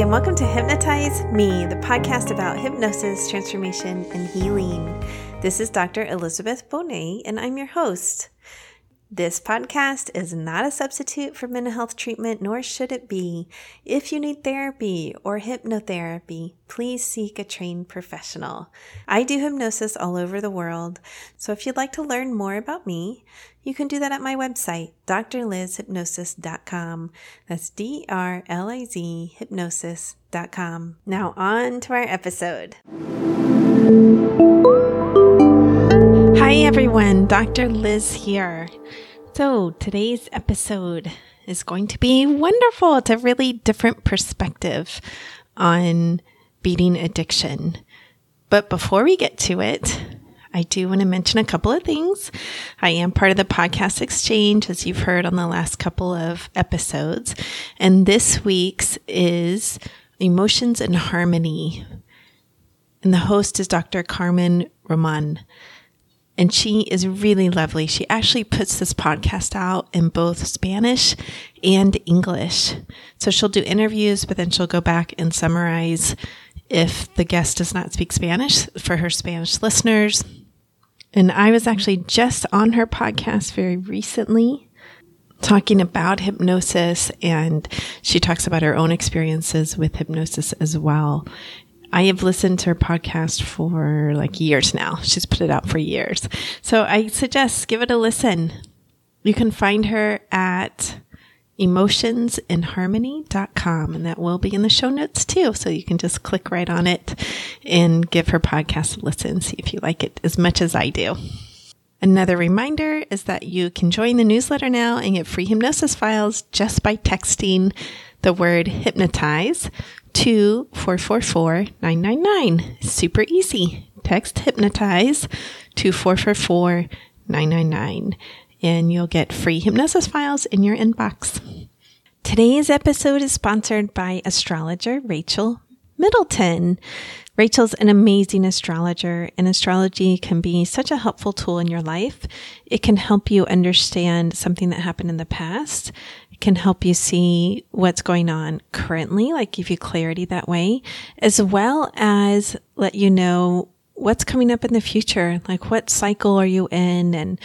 and welcome to Hypnotize Me, the podcast about hypnosis, transformation, and healing. This is Dr. Elizabeth Bonet, and I'm your host. This podcast is not a substitute for mental health treatment, nor should it be. If you need therapy or hypnotherapy, please seek a trained professional. I do hypnosis all over the world, so if you'd like to learn more about me, you can do that at my website, drlizhypnosis.com. That's D R L I Z hypnosis.com. Now, on to our episode. Hi, everyone. Dr. Liz here. So, today's episode is going to be wonderful. It's a really different perspective on beating addiction. But before we get to it, I do want to mention a couple of things. I am part of the podcast exchange, as you've heard on the last couple of episodes. And this week's is Emotions in Harmony. And the host is Dr. Carmen Roman and she is really lovely. She actually puts this podcast out in both Spanish and English. So she'll do interviews, but then she'll go back and summarize if the guest does not speak Spanish for her Spanish listeners. And I was actually just on her podcast very recently talking about hypnosis and she talks about her own experiences with hypnosis as well. I have listened to her podcast for like years now. She's put it out for years. So I suggest give it a listen. You can find her at emotionsinharmony.com and that will be in the show notes too. So you can just click right on it and give her podcast a listen, see if you like it as much as I do. Another reminder is that you can join the newsletter now and get free hypnosis files just by texting the word hypnotize to 444 999. Super easy. Text hypnotize to 444 999 and you'll get free hypnosis files in your inbox. Today's episode is sponsored by astrologer Rachel Middleton. Rachel's an amazing astrologer, and astrology can be such a helpful tool in your life. It can help you understand something that happened in the past. Can help you see what's going on currently, like give you clarity that way, as well as let you know what's coming up in the future. Like what cycle are you in and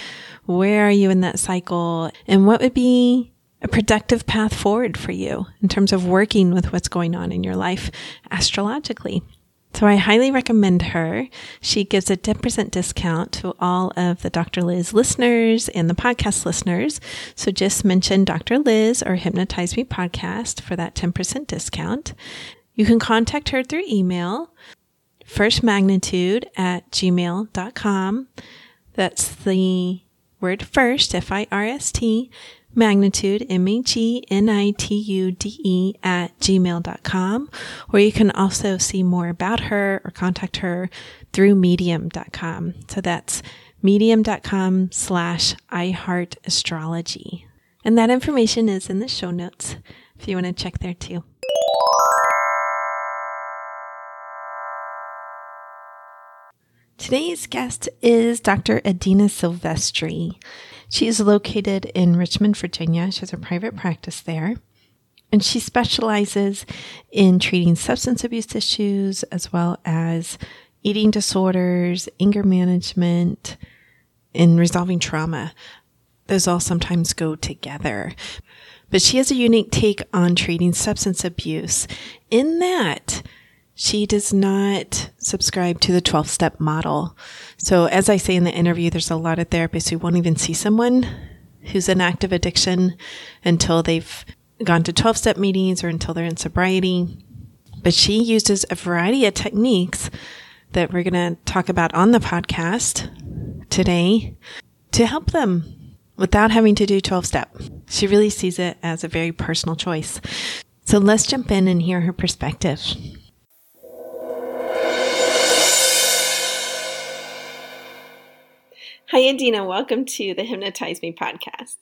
where are you in that cycle and what would be a productive path forward for you in terms of working with what's going on in your life astrologically. So I highly recommend her. She gives a 10% discount to all of the Dr. Liz listeners and the podcast listeners. So just mention Dr. Liz or Hypnotize Me podcast for that 10% discount. You can contact her through email, firstmagnitude at gmail.com. That's the word first, F I R S T, magnitude, M A G N I T U D E at gmail.com. Or you can also see more about her or contact her through medium.com. So that's medium.com slash iHeartAstrology. And that information is in the show notes if you want to check there too. Today's guest is Dr. Adina Silvestri. She is located in Richmond, Virginia. She has a private practice there. And she specializes in treating substance abuse issues as well as eating disorders, anger management, and resolving trauma. Those all sometimes go together. But she has a unique take on treating substance abuse in that she does not subscribe to the 12 step model. So, as I say in the interview, there's a lot of therapists who won't even see someone who's in active addiction until they've gone to 12 step meetings or until they're in sobriety. But she uses a variety of techniques that we're going to talk about on the podcast today to help them without having to do 12 step. She really sees it as a very personal choice. So let's jump in and hear her perspective. Hi, Adina. Welcome to the Hypnotize Me podcast.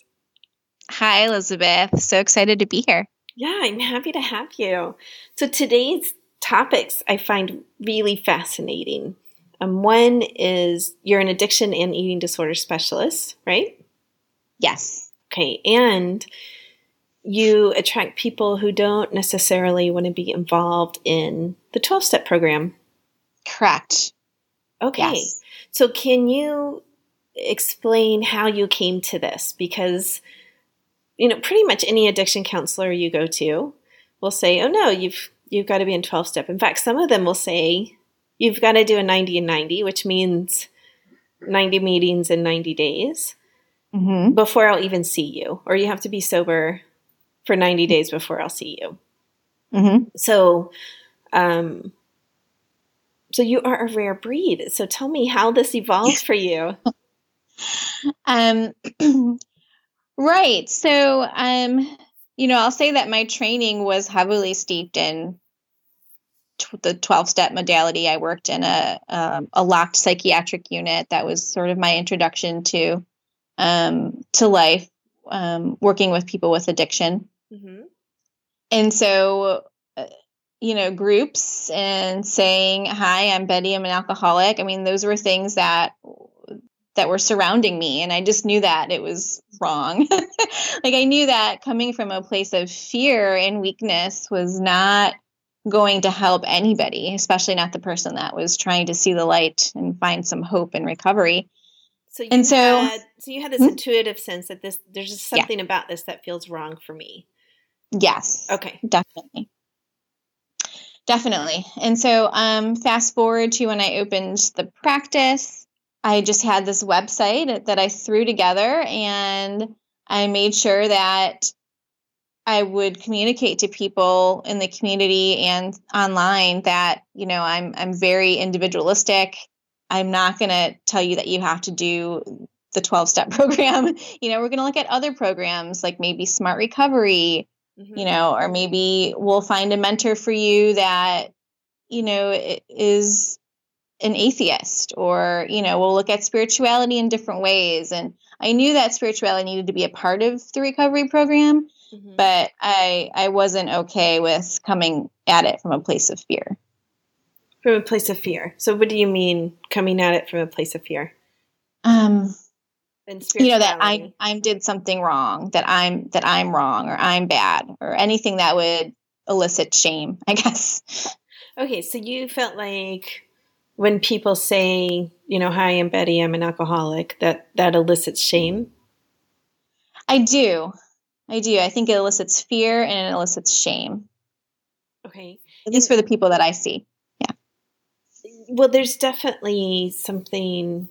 Hi, Elizabeth. So excited to be here. Yeah, I'm happy to have you. So, today's topics I find really fascinating. Um, one is you're an addiction and eating disorder specialist, right? Yes. Okay. And you attract people who don't necessarily want to be involved in the 12 step program. Correct. Okay. Yes. So, can you explain how you came to this? Because, you know, pretty much any addiction counselor you go to will say, oh, no, you've, you've got to be in 12 step. In fact, some of them will say, you've got to do a 90 and 90, which means 90 meetings in 90 days mm-hmm. before I'll even see you, or you have to be sober for 90 days before I'll see you. Mm-hmm. So, um, so you are a rare breed. So tell me how this evolved for you. um, right. So, um, you know, I'll say that my training was heavily steeped in t- the 12 step modality. I worked in a, um, a locked psychiatric unit. That was sort of my introduction to, um, to life, um, working with people with addiction. Mm-hmm. And so, uh, you know, groups and saying, "Hi, I'm Betty. I'm an alcoholic." I mean, those were things that that were surrounding me, and I just knew that it was wrong. like I knew that coming from a place of fear and weakness was not going to help anybody, especially not the person that was trying to see the light and find some hope and recovery. So you and so, had, so you had this hmm? intuitive sense that this there's just something yeah. about this that feels wrong for me. Yes. Okay. Definitely. Definitely. And so, um, fast forward to when I opened the practice, I just had this website that I threw together and I made sure that I would communicate to people in the community and online that, you know, I'm I'm very individualistic. I'm not going to tell you that you have to do the 12 step program. you know, we're going to look at other programs like maybe Smart Recovery mm-hmm. you know, or maybe we'll find a mentor for you that, you know, is an atheist, or, you know, we'll look at spirituality in different ways. And I knew that spirituality needed to be a part of the recovery program, mm-hmm. but I I wasn't okay with coming at it from a place of fear. From a place of fear. So what do you mean coming at it from a place of fear? Um you know that i i did something wrong that i'm that i'm wrong or i'm bad or anything that would elicit shame i guess okay so you felt like when people say you know hi i'm betty i'm an alcoholic that that elicits shame i do i do i think it elicits fear and it elicits shame okay at least for the people that i see yeah well there's definitely something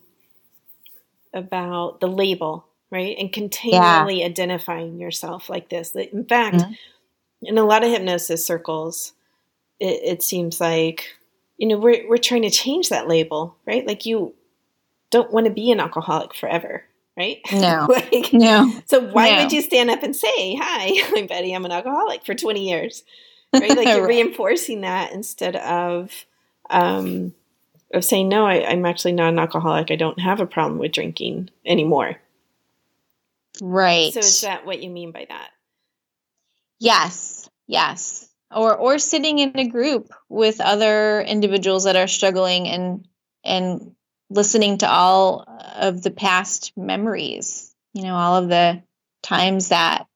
about the label, right? And continually yeah. identifying yourself like this. In fact, mm-hmm. in a lot of hypnosis circles, it, it seems like, you know, we're, we're trying to change that label, right? Like you don't want to be an alcoholic forever, right? No. like, no. So why no. would you stand up and say, hi, I'm Betty, I'm an alcoholic for 20 years? Right? Like you're right. reinforcing that instead of, um, of saying no I, i'm actually not an alcoholic i don't have a problem with drinking anymore right so is that what you mean by that yes yes or or sitting in a group with other individuals that are struggling and and listening to all of the past memories you know all of the times that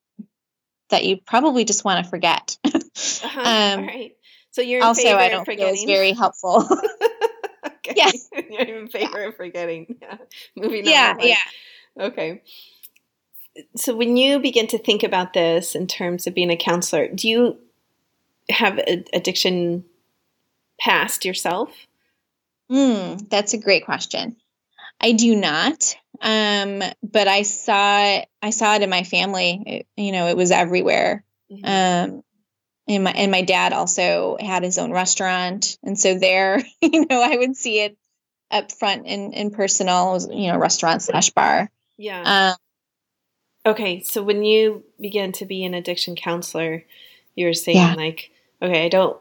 that you probably just want to forget uh-huh. um, right so you're also i don't feel is very helpful okay. Yes. You're in favor of forgetting. Yeah. Moving yeah, on. Yeah. Okay. So when you begin to think about this in terms of being a counselor, do you have addiction past yourself? Mm, that's a great question. I do not. Um, but I saw I saw it in my family. It, you know, it was everywhere. Mm-hmm. Um, and my and my dad also had his own restaurant and so there you know i would see it up front in in personal you know restaurant slash bar yeah um, okay so when you began to be an addiction counselor you were saying yeah. like okay i don't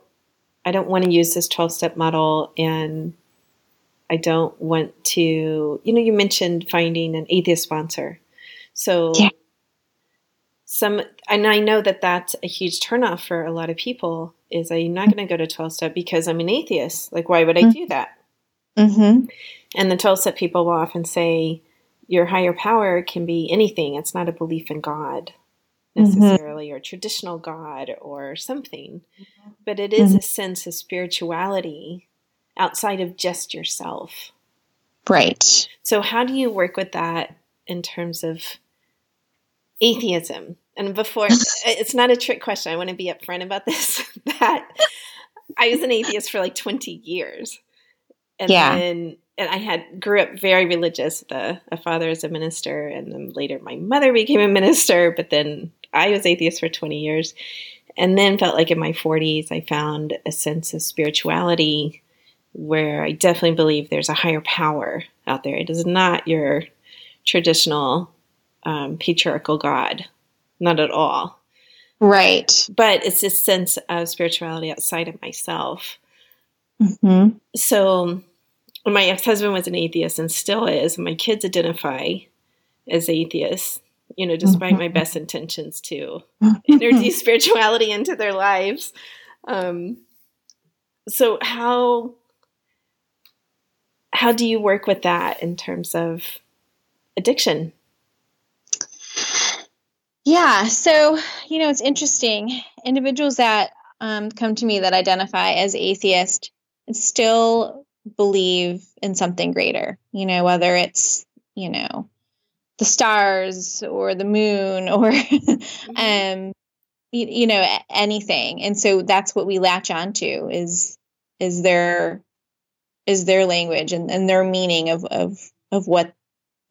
i don't want to use this 12 step model and i don't want to you know you mentioned finding an atheist sponsor. So yeah. some and i know that that's a huge turnoff for a lot of people is i'm not going to go to 12 step because i'm an atheist? Like why would i do that? Mm-hmm. and the 12 step people will often say your higher power can be anything. It's not a belief in god. mm-hmm. Necessarily, mm-hmm. or traditional God or something, but it is mm-hmm. a sense of spirituality outside of just yourself. Right. So, how do you work with that in terms of atheism? And before, it's not a trick question. I want to be upfront about this. that I was an atheist for like 20 years. And yeah. then and I had grew up very religious. The a father is a minister, and then later my mother became a minister. But then I was atheist for 20 years, and then felt like in my 40s I found a sense of spirituality where I definitely believe there's a higher power out there. It is not your traditional um, patriarchal God, not at all. Right. But it's this sense of spirituality outside of myself. Mm-hmm. So my ex husband was an atheist and still is. My kids identify as atheists, you know, despite my best intentions to introduce spirituality into their lives. Um, so how how do you work with that in terms of addiction? Yeah, so you know, it's interesting. Individuals that um, come to me that identify as atheist still believe in something greater, you know, whether it's, you know, the stars or the moon or mm-hmm. um you, you know anything and so that's what we latch onto is is their is their language and, and their meaning of of of what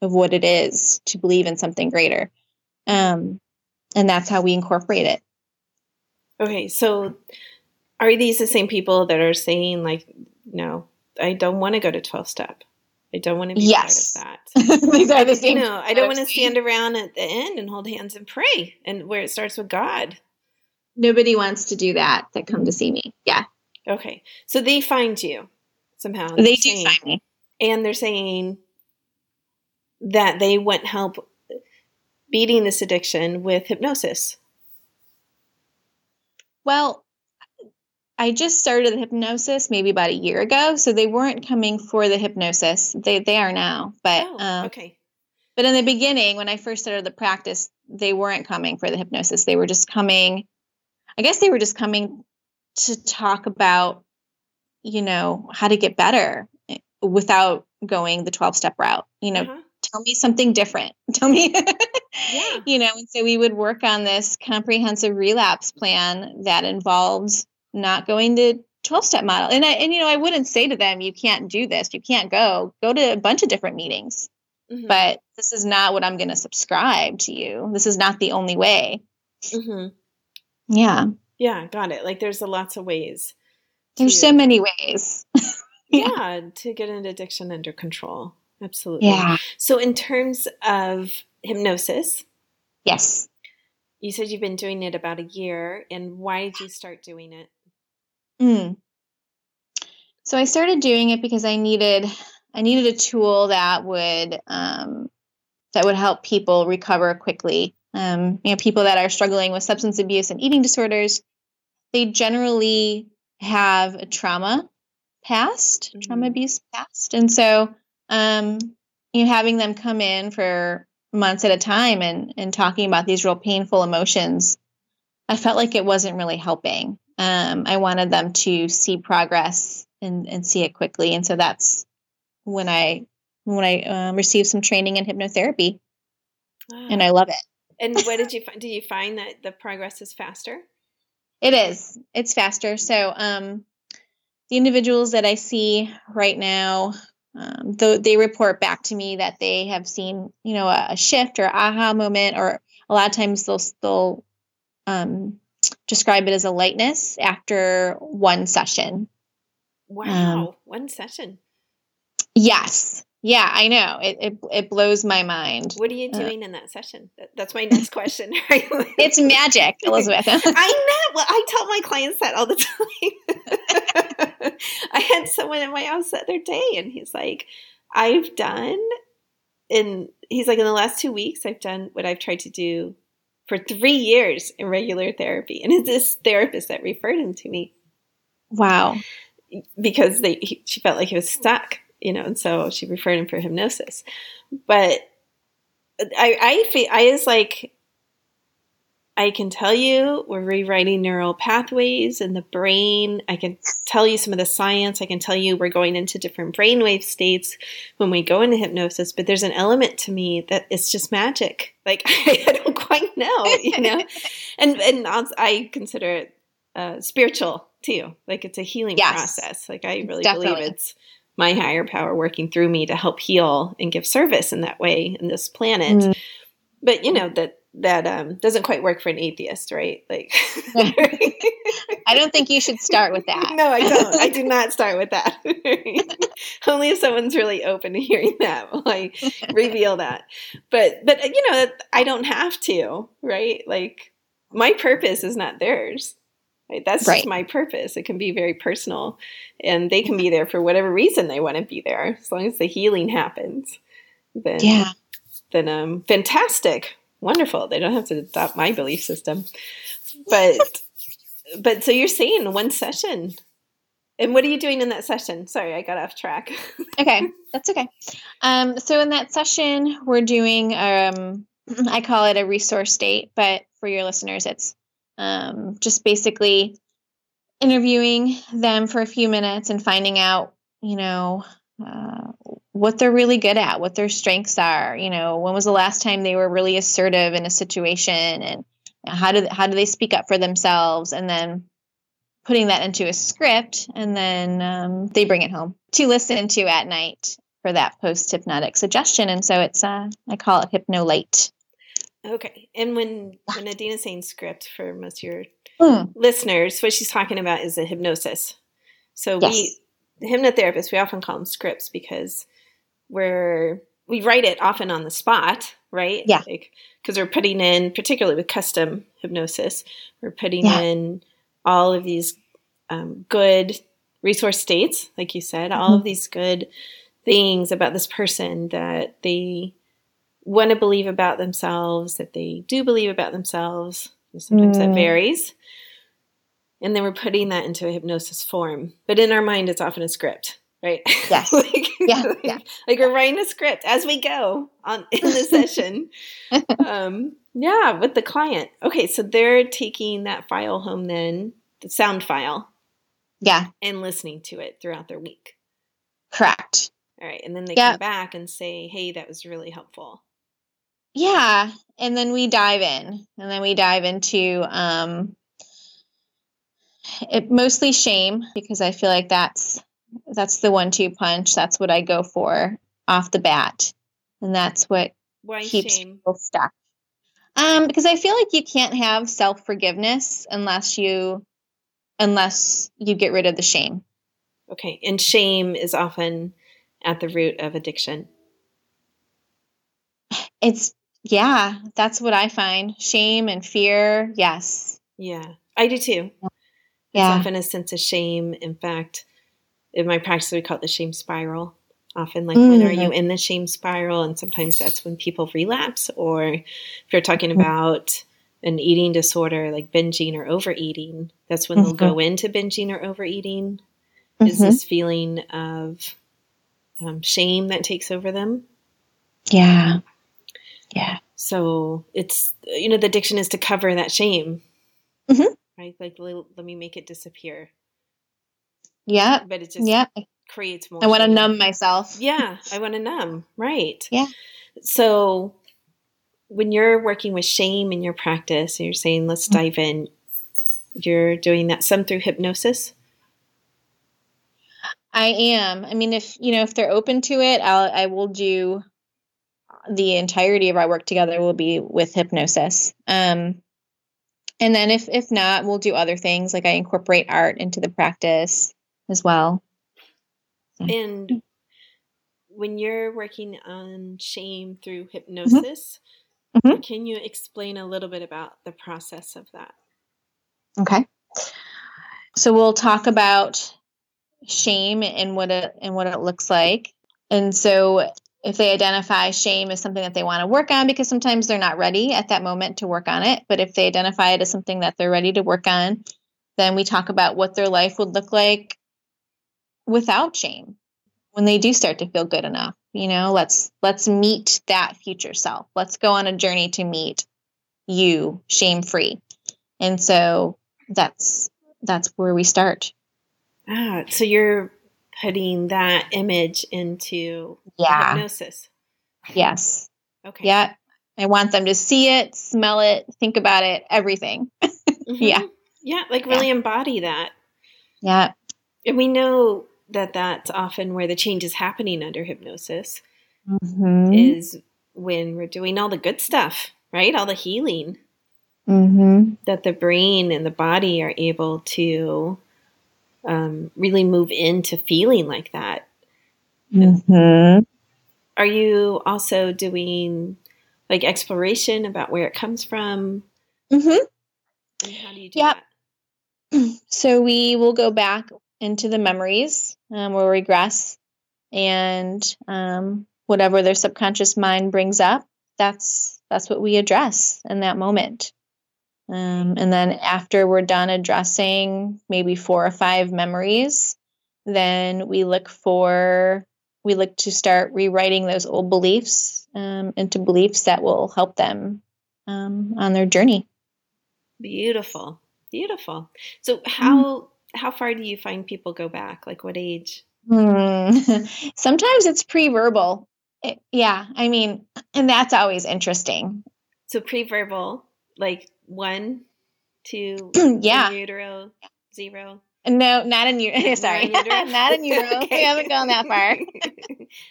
of what it is to believe in something greater um and that's how we incorporate it okay so are these the same people that are saying like no I don't want to go to 12 step. I don't want to be yes. part of that. These are the same. No, I don't want to stand around at the end and hold hands and pray and where it starts with God. Nobody wants to do that that come to see me. Yeah. Okay. So they find you somehow. They do find me. And they're saying that they want help beating this addiction with hypnosis. Well, I just started the hypnosis maybe about a year ago, so they weren't coming for the hypnosis. They they are now, but oh, um, okay. But in the beginning, when I first started the practice, they weren't coming for the hypnosis. They were just coming. I guess they were just coming to talk about, you know, how to get better eh, without going the twelve step route. You know, uh-huh. tell me something different. Tell me, yeah. you know. And so we would work on this comprehensive relapse plan that involves not going to 12 step model. And I, and you know, I wouldn't say to them, you can't do this, you can't go, go to a bunch of different meetings. Mm-hmm. But this is not what I'm going to subscribe to you. This is not the only way. Mm-hmm. Yeah. Yeah. Got it. Like there's a lots of ways. There's so many ways. yeah. yeah. To get an addiction under control. Absolutely. Yeah. So in terms of hypnosis. Yes. You said you've been doing it about a year. And why did you start doing it? Mm. So I started doing it because I needed I needed a tool that would um, that would help people recover quickly. Um, you know, people that are struggling with substance abuse and eating disorders, they generally have a trauma past, mm-hmm. trauma abuse past, and so um, you know, having them come in for months at a time and and talking about these real painful emotions, I felt like it wasn't really helping um, I wanted them to see progress and, and see it quickly. And so that's when I when I um, received some training in hypnotherapy, wow. and I love it. and what did you find? Did you find that the progress is faster? It is. It's faster. So um, the individuals that I see right now, um, though they report back to me that they have seen, you know, a, a shift or aha moment, or a lot of times they'll they'll um, describe it as a lightness after one session. Wow, um, one session. Yes. Yeah, I know. It, it it blows my mind. What are you uh, doing uh, in that session? That's my next question. it's magic, Elizabeth. I know. Well, I tell my clients that all the time. I had someone in my house the other day, and he's like, "I've done," in he's like, "In the last two weeks, I've done what I've tried to do for three years in regular therapy. And it's this therapist that referred him to me. Wow. Because they, he, she felt like he was stuck, you know, and so she referred him for hypnosis. But I, I feel, I was like, I can tell you we're rewriting neural pathways in the brain. I can tell you some of the science. I can tell you we're going into different brainwave states when we go into hypnosis. But there's an element to me that it's just magic. Like I don't quite know, you know. and and I consider it uh, spiritual too. Like it's a healing yes. process. Like I really Definitely. believe it's my higher power working through me to help heal and give service in that way in this planet. Mm. But you know that that um, doesn't quite work for an atheist, right? Like, I don't think you should start with that. No, I don't. I do not start with that. Only if someone's really open to hearing that will I reveal that. But, but you know, I don't have to, right? Like, my purpose is not theirs. Right? That's right. just my purpose. It can be very personal, and they can be there for whatever reason they want to be there, as long as the healing happens. Then, yeah. Then, um, fantastic wonderful. They don't have to adopt my belief system. But but so you're saying one session. And what are you doing in that session? Sorry, I got off track. okay, that's okay. Um, so in that session, we're doing um, I call it a resource date, but for your listeners, it's um, just basically interviewing them for a few minutes and finding out, you know, uh, what they're really good at, what their strengths are. You know, when was the last time they were really assertive in a situation, and how do how do they speak up for themselves, and then putting that into a script, and then um, they bring it home to listen to at night for that post hypnotic suggestion. And so it's uh, I call it hypnolite. Okay, and when when Adina's saying script for most of your mm. listeners, what she's talking about is a hypnosis. So yes. we The hypnotherapists we often call them scripts because where we write it often on the spot, right? Yeah. Like, because we're putting in, particularly with custom hypnosis, we're putting yeah. in all of these um, good resource states, like you said, mm-hmm. all of these good things about this person that they want to believe about themselves, that they do believe about themselves. Sometimes mm. that varies. And then we're putting that into a hypnosis form. But in our mind, it's often a script right? Yes. like, yeah, yeah. Like we're writing a script as we go on in the session. um, yeah, with the client. Okay, so they're taking that file home then, the sound file. Yeah. And listening to it throughout their week. Correct. All right. And then they yep. come back and say, hey, that was really helpful. Yeah. And then we dive in. And then we dive into um it mostly shame because I feel like that's that's the one two punch. That's what I go for off the bat. And that's what Why keeps shame? people stuck. Um, because I feel like you can't have self forgiveness unless you unless you get rid of the shame. Okay. And shame is often at the root of addiction. It's yeah, that's what I find. Shame and fear, yes. Yeah. I do too. Yeah. It's often a sense of shame. In fact, in my practice, we call it the shame spiral. Often, like, mm-hmm. when are you mm-hmm. in the shame spiral? And sometimes that's when people relapse, or if you're talking mm-hmm. about an eating disorder like binging or overeating, that's when mm-hmm. they'll go mm-hmm. into binging or overeating. Is this feeling of um, shame that takes over them? Yeah. Yeah. So it's, you know, the addiction is to cover that shame. Mm-hmm. Right? Like, let me make it disappear. Yeah. But it just yeah. creates more. I want to numb myself. Yeah, I want to numb. Right. Yeah. So when you're working with shame in your practice you're saying, let's mm-hmm. dive in, you're doing that some through hypnosis? I am. I mean, if you know, if they're open to it, I'll I will do the entirety of our work together will be with hypnosis. Um, and then if if not, we'll do other things like I incorporate art into the practice as well. And when you're working on shame through mm-hmm. hypnosis, mm-hmm. can you explain a little bit about the process of that? Okay. So we'll talk about shame and what it and what it looks like. And so if they identify shame as something that they want to work on because sometimes they're not ready at that moment to work on it, but if they identify it as something that they're ready to work on, then we talk about what their life would look like without shame when they do start to feel good enough you know let's let's meet that future self let's go on a journey to meet you shame free. And so that's that's where we start. Ah, so you're putting that image into Yeah. hypnosis. Yes. Okay. Yeah. I want them to see it, smell it, think about it, everything. Mhm. Yeah. Yeah, like really embody that. Yeah. And we know that that's often where the change is happening under hypnosis Mm-hmm. is when we're doing all the good stuff, right? All the healing Mm-hmm. that the brain and the body are able to um, really move into feeling like that. Mm-hmm. Are you also doing like exploration about where it comes from? Mm-hmm. And how do you do Yep. that? So we will go back into the memories, um, we'll regress, and um, whatever their subconscious mind brings up, that's that's what we address in that moment. Um, and then after we're done addressing maybe four or five memories, then we look for we look to start rewriting those old beliefs um, into beliefs that will help them um, on their journey. Beautiful, beautiful. So how how far do you find people go back? Like what age? Hmm. Sometimes it's pre-verbal. It- yeah, I mean, and that's always interesting. So pre-verbal, like one, two, Yeah. utero, zero. No, not in you. Sorry, Not in utero? not in utero. Okay. We haven't gone that far.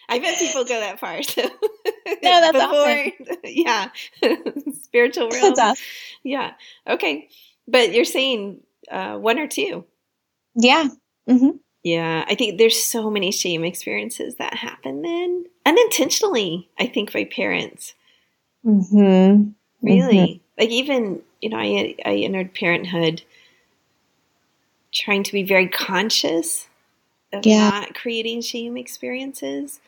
I bet people go that far. So no, that's Before, Yeah, spiritual realm. That's awesome. Yeah. Okay, but you're saying uh, one or two. Yeah. hmm Yeah, I think there's so many shame experiences that happen then unintentionally. I think by parents. hmm Really, like even you know, I I entered parenthood trying to be very conscious of Yeah. not creating shame experiences.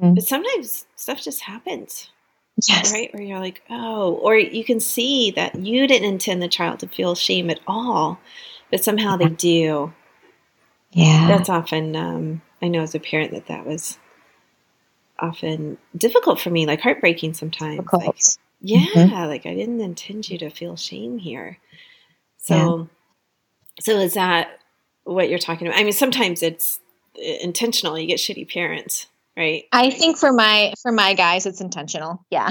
Mhm. But sometimes stuff just happens, Yes. right? Where you're like, oh, or you can see that you didn't intend the child to feel shame at all, but somehow they do. Yeah. That's often, um, I know as a parent that that was often difficult for me, like heartbreaking sometimes. Like, yeah, like I didn't intend you to feel shame here. So, so is that what you're talking about? I mean, sometimes it's uh, intentional. You get shitty parents, right? I think for my for my guys, it's intentional. Yeah.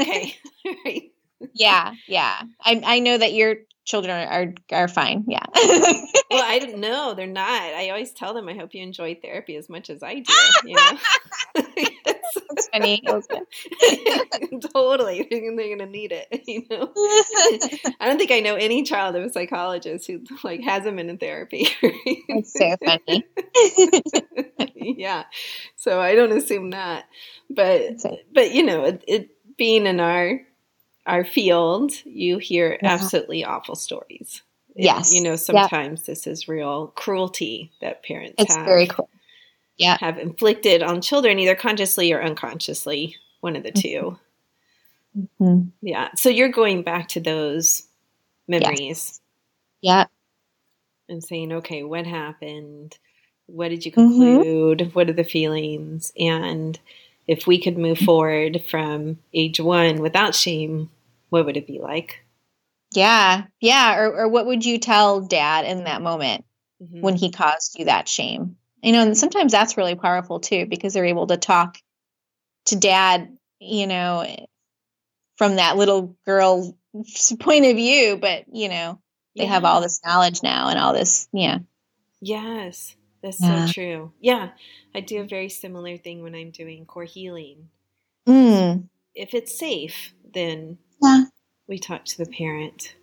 okay, right. yeah. Yeah. I I know that your children are are, fine. Yeah. Well, I don't know. They're not. I always tell them I hope you enjoy therapy as much as I do. You know. That's funny. That was good. totally, they're going to need it. You know. I don't think I know any child of a psychologist who like hasn't been in therapy. That's so funny. yeah. So I don't assume that, but but you know, it, it being in our our field, you hear Yeah. absolutely awful stories. It- Yes. you know, sometimes this is real cruelty that parents It's have very. Yeah. have inflicted on children, either consciously or unconsciously, one of the Mm-hmm. 2 Mhm. Yeah. So you're going back to those memories Yeah. and saying, okay, what happened? What did you Mhm. conclude? What are the feelings? And if we could move forward from age one without shame, what would it be like? Yeah. Yeah. Or, or what would you tell dad in that moment Mhm. when he caused you that shame? You know, and sometimes that's really powerful too because they're able to talk to dad, you know, from that little girl's point of view, but, you know, they have all this knowledge now and all this, yeah. Yes, that's Yeah. so true. Yeah, I do a very similar thing when I'm doing core healing. Mm. If it's safe, then Yeah. we talk to the parent.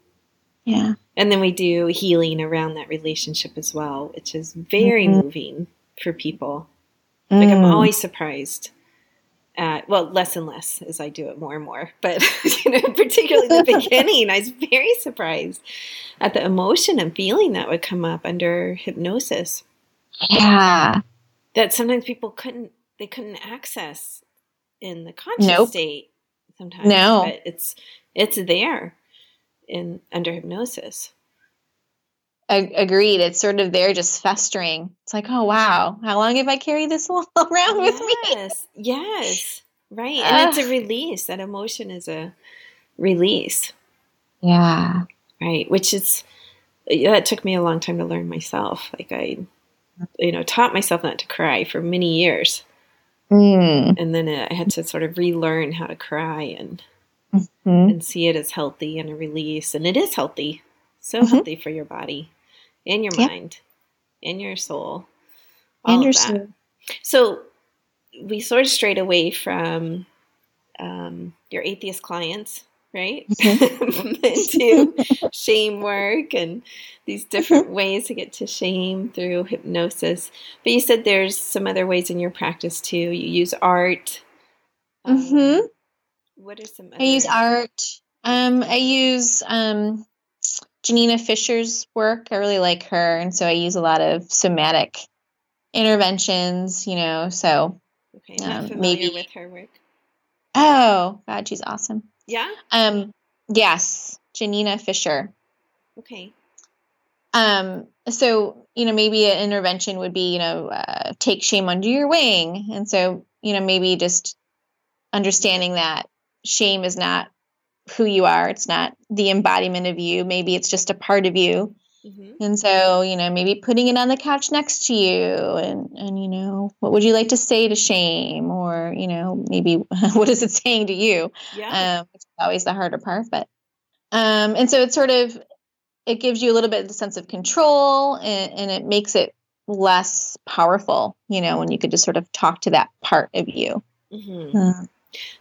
Yeah. And then we do healing around that relationship as well, which is very Mhm. moving for people. Like I'm Mm. always surprised at well, less and less as I do it more and more. But you know, particularly the beginning, I was very surprised at the emotion and feeling that would come up under hypnosis Yeah. that sometimes people couldn't they couldn't access in the conscious Nope. state sometimes. No. But it's it's there in under hypnosis. Agreed. It's sort of there just festering. It's like, oh, wow. How long have I carried this all around with me? Yes, yes, right. And it's a release. That emotion is a release. Yeah. Right. Which is, that took me a long time to learn myself. Like I, you know, taught myself not to cry for many years. Mm. And then I had to sort of relearn how to cry and, hmm and see it as healthy and a release. And it is healthy. So Mhm. healthy for your body and your Yep. mind and your soul. all And of your that. soul. So we sort of strayed away from um, your atheist clients, right? Into shame work and these different ways to get to shame through hypnosis. But you said there's some other ways in your practice too. You use art. Um, Mhm. What are some? I use art. Um, I use um, Janina Fisher's work. I really like her, and so I use a lot of somatic interventions. You know, so Okay, not um, familiar maybe- with her work. oh god, she's awesome. Yeah. Um, yes, Janina Fisher. Okay. Um, so you know, maybe an intervention would be you know uh, take shame under your wing, and so you know maybe just understanding that shame is not who you are. It's not the embodiment of you. Maybe it's just a part of you. Hmm And so, you know, maybe putting it on the couch next to you and and you know, what would you like to say to shame or, you know, maybe what is it saying to you? Yeah. Um which is always the harder part, but um and so it's sort of it gives you a little bit of the sense of control and, and it makes it less powerful, you know, when you could just sort of talk to that part of you. hmm Um,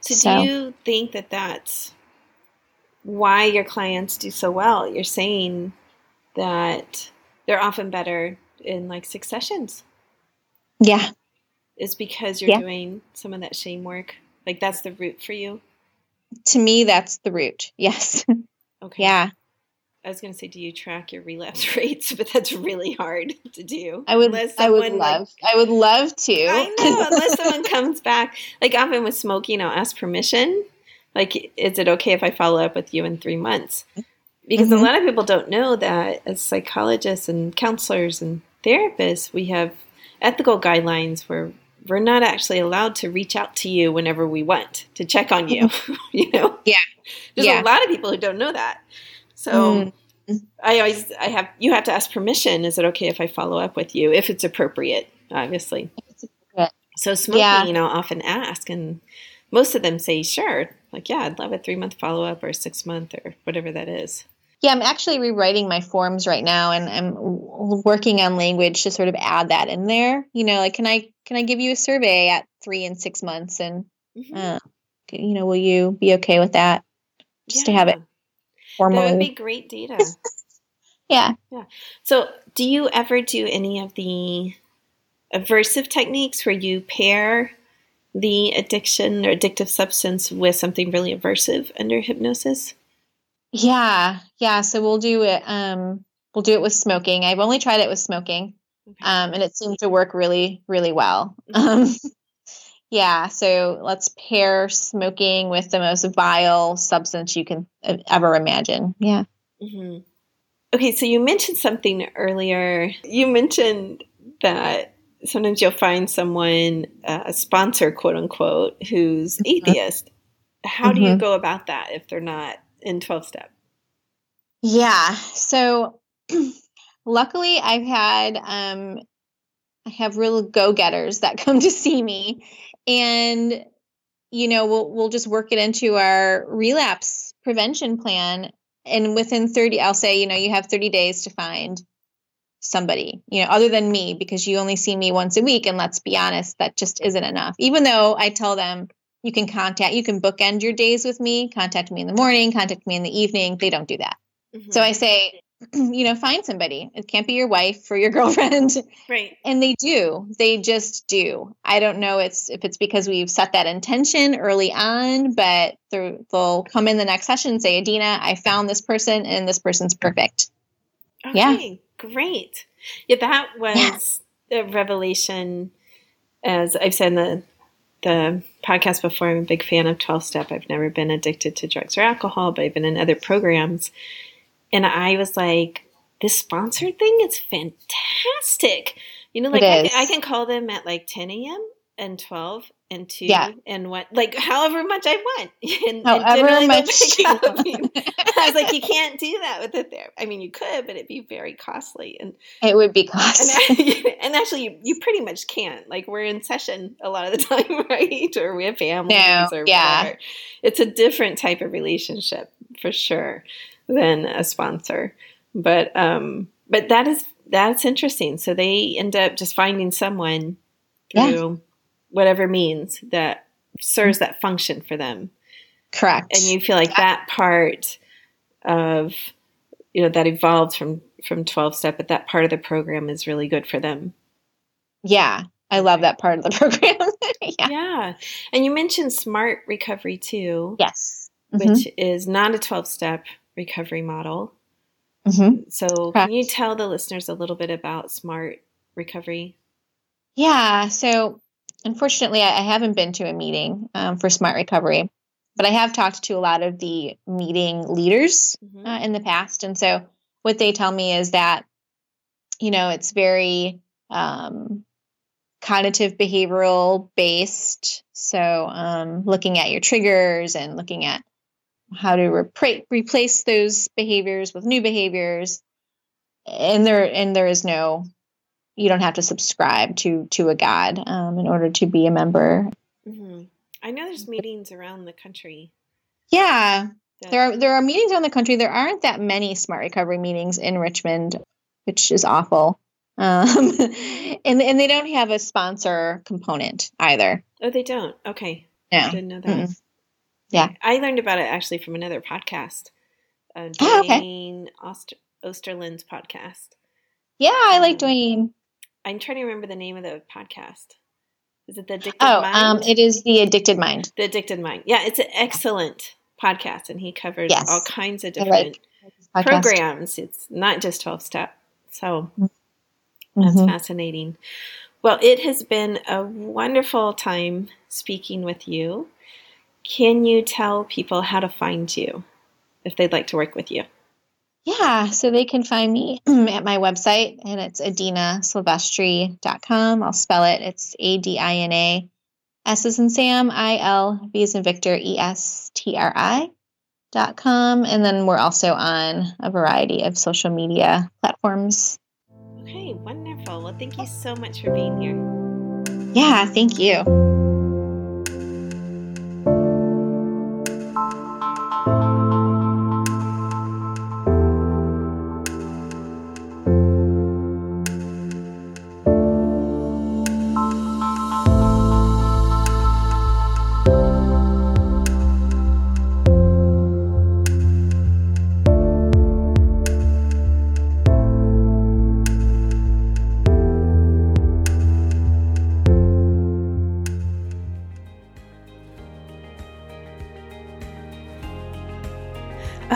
So, So- do you think that that's why your clients do so well? You're saying that they're often better in like successions yeah. is because you're Yeah. doing some of that shame work. Like that's the root for you. To me that's the root. Yes. Okay. yeah. I was going to say, do you track your relapse rates? But that's really hard to do. I would I would someone, like, love I would love to. I know, unless someone comes back. Like often with smoking, I'll ask permission. Like, is it okay if I follow up with you in three months? Because Mhm. a lot of people don't know that as psychologists and counselors and therapists, we have ethical guidelines where we're not actually allowed to reach out to you whenever we want to check on you. you know? Mm-hmm. Yeah. There's Yeah. a lot of people who don't know that. So Mm. I always I have you have to ask permission. Is it okay if I follow up with you if it's appropriate? Obviously. It's appropriate. So smoking, Yeah. you know, often ask, and most of them say sure. Like yeah, I'd love a three month follow up or a six month or whatever that is. Yeah, I'm actually rewriting my forms right now, and I'm working on language to sort of add that in there. You know, like can I can I give you a survey at three and six months, and Mhm. uh, you know, will you be okay with that? Just to have it Yeah. formally. That would be great data. yeah. yeah. so, do you ever do any of the aversive techniques where you pair the addiction or addictive substance with something really aversive under hypnosis? Yeah, yeah. So we'll do it. Um, we'll do it with smoking. I've only tried it with smoking, Okay. um, and it seemed to work really, really well. Mhm. Um, yeah. So let's pair smoking with the most vile substance you can uh, ever imagine. Yeah. Mm-hmm. Okay, so you mentioned something earlier. You mentioned that sometimes you'll find someone, uh, a sponsor, quote unquote, who's atheist. How do you Mhm. go about that if they're not in 12 step? Yeah. So luckily I've had um I have real go-getters that come to see me and you know we'll we'll just work it into our relapse prevention plan and within 30 I'll say you know you have 30 days to find somebody you know other than me because you only see me once a week and let's be honest that just isn't enough even though I tell them you can contact you can bookend your days with me contact me in the morning contact me in the evening they don't do that mm-hmm. so I say, you know, find somebody. It can't be your wife or your girlfriend. right. And they do. They just do. I don't know it's if it's because we've set that intention early on, but they'll come in the next session and say, Adina, I found this person and this person's perfect. Yeah. Okay, great. Yeah, that was a revelation. As I've said in the the podcast before, I'm a big fan of 12 step. I've never been addicted to drugs or alcohol, but I've been in other programs. And I was like, this sponsored thing is fantastic. You know, like I I can call them at like 10 a.m. and 12 into Yeah. and what like however much I want. And, and However generally they'll much pick you want. I was like, you can't do that with a therapist. I mean, you could, but it'd be very costly. And it would be costly. and actually, you, you pretty much can't. Like we're in session a lot of the time, right? Or we have families, No, or yeah. whatever. It's a different type of relationship for sure than a sponsor. But um, but that is that's interesting. So they end up just finding someone Yeah. Whatever means that serves that function for them Correct. and you feel like that part of you know that evolved from from 12 step but that part of the program is really good for them yeah, I love that part of the program. yeah. yeah and you mentioned smart recovery too Yes. Mhm. which is not a 12 step recovery model Mhm. so Correct. can you tell the listeners a little bit about smart recovery Yeah. So, unfortunately, I, I haven't been to a meeting um, for Smart Recovery, but I have talked to a lot of the meeting leaders Mhm. uh, in the past. And so, what they tell me is that, you know, it's very um, cognitive behavioral based. So, um, looking at your triggers and looking at how to repra- replace those behaviors with new behaviors. And there, and there is no you don't have to subscribe to to a god um, in order to be a member. Mhm. i know there's meetings around the country Yeah, that- there are there are meetings around the country. There aren't that many smart recovery meetings in Richmond, which is awful. Um, and and they don't have a sponsor component either. oh they don't okay I No. didn't know that. Mm-mm. Yeah. I learned about it actually from another podcast, uh, Oh, okay. Duane Oster- Osterlind's podcast. Yeah, I like Duane. I'm trying to remember the name of the podcast. Is it the Addicted Oh, Mind? um, it is the Addicted Mind. the Addicted Mind. Yeah, it's an excellent podcast, and he covers Yes. all kinds of different like programs. It's not just 12 step. So that's Mhm. fascinating. Well, it has been a wonderful time speaking with you. Can you tell people how to find you if they'd like to work with you? Yeah, so they can find me at my website, and it's adinasilvestri.com. I'll spell it. It's A D I N A S is in Sam, I L V is in Victor, E S T R I dot com. And then we're also on a variety of social media platforms. Okay, wonderful. Well, thank you so much for being here. Yeah, thank you.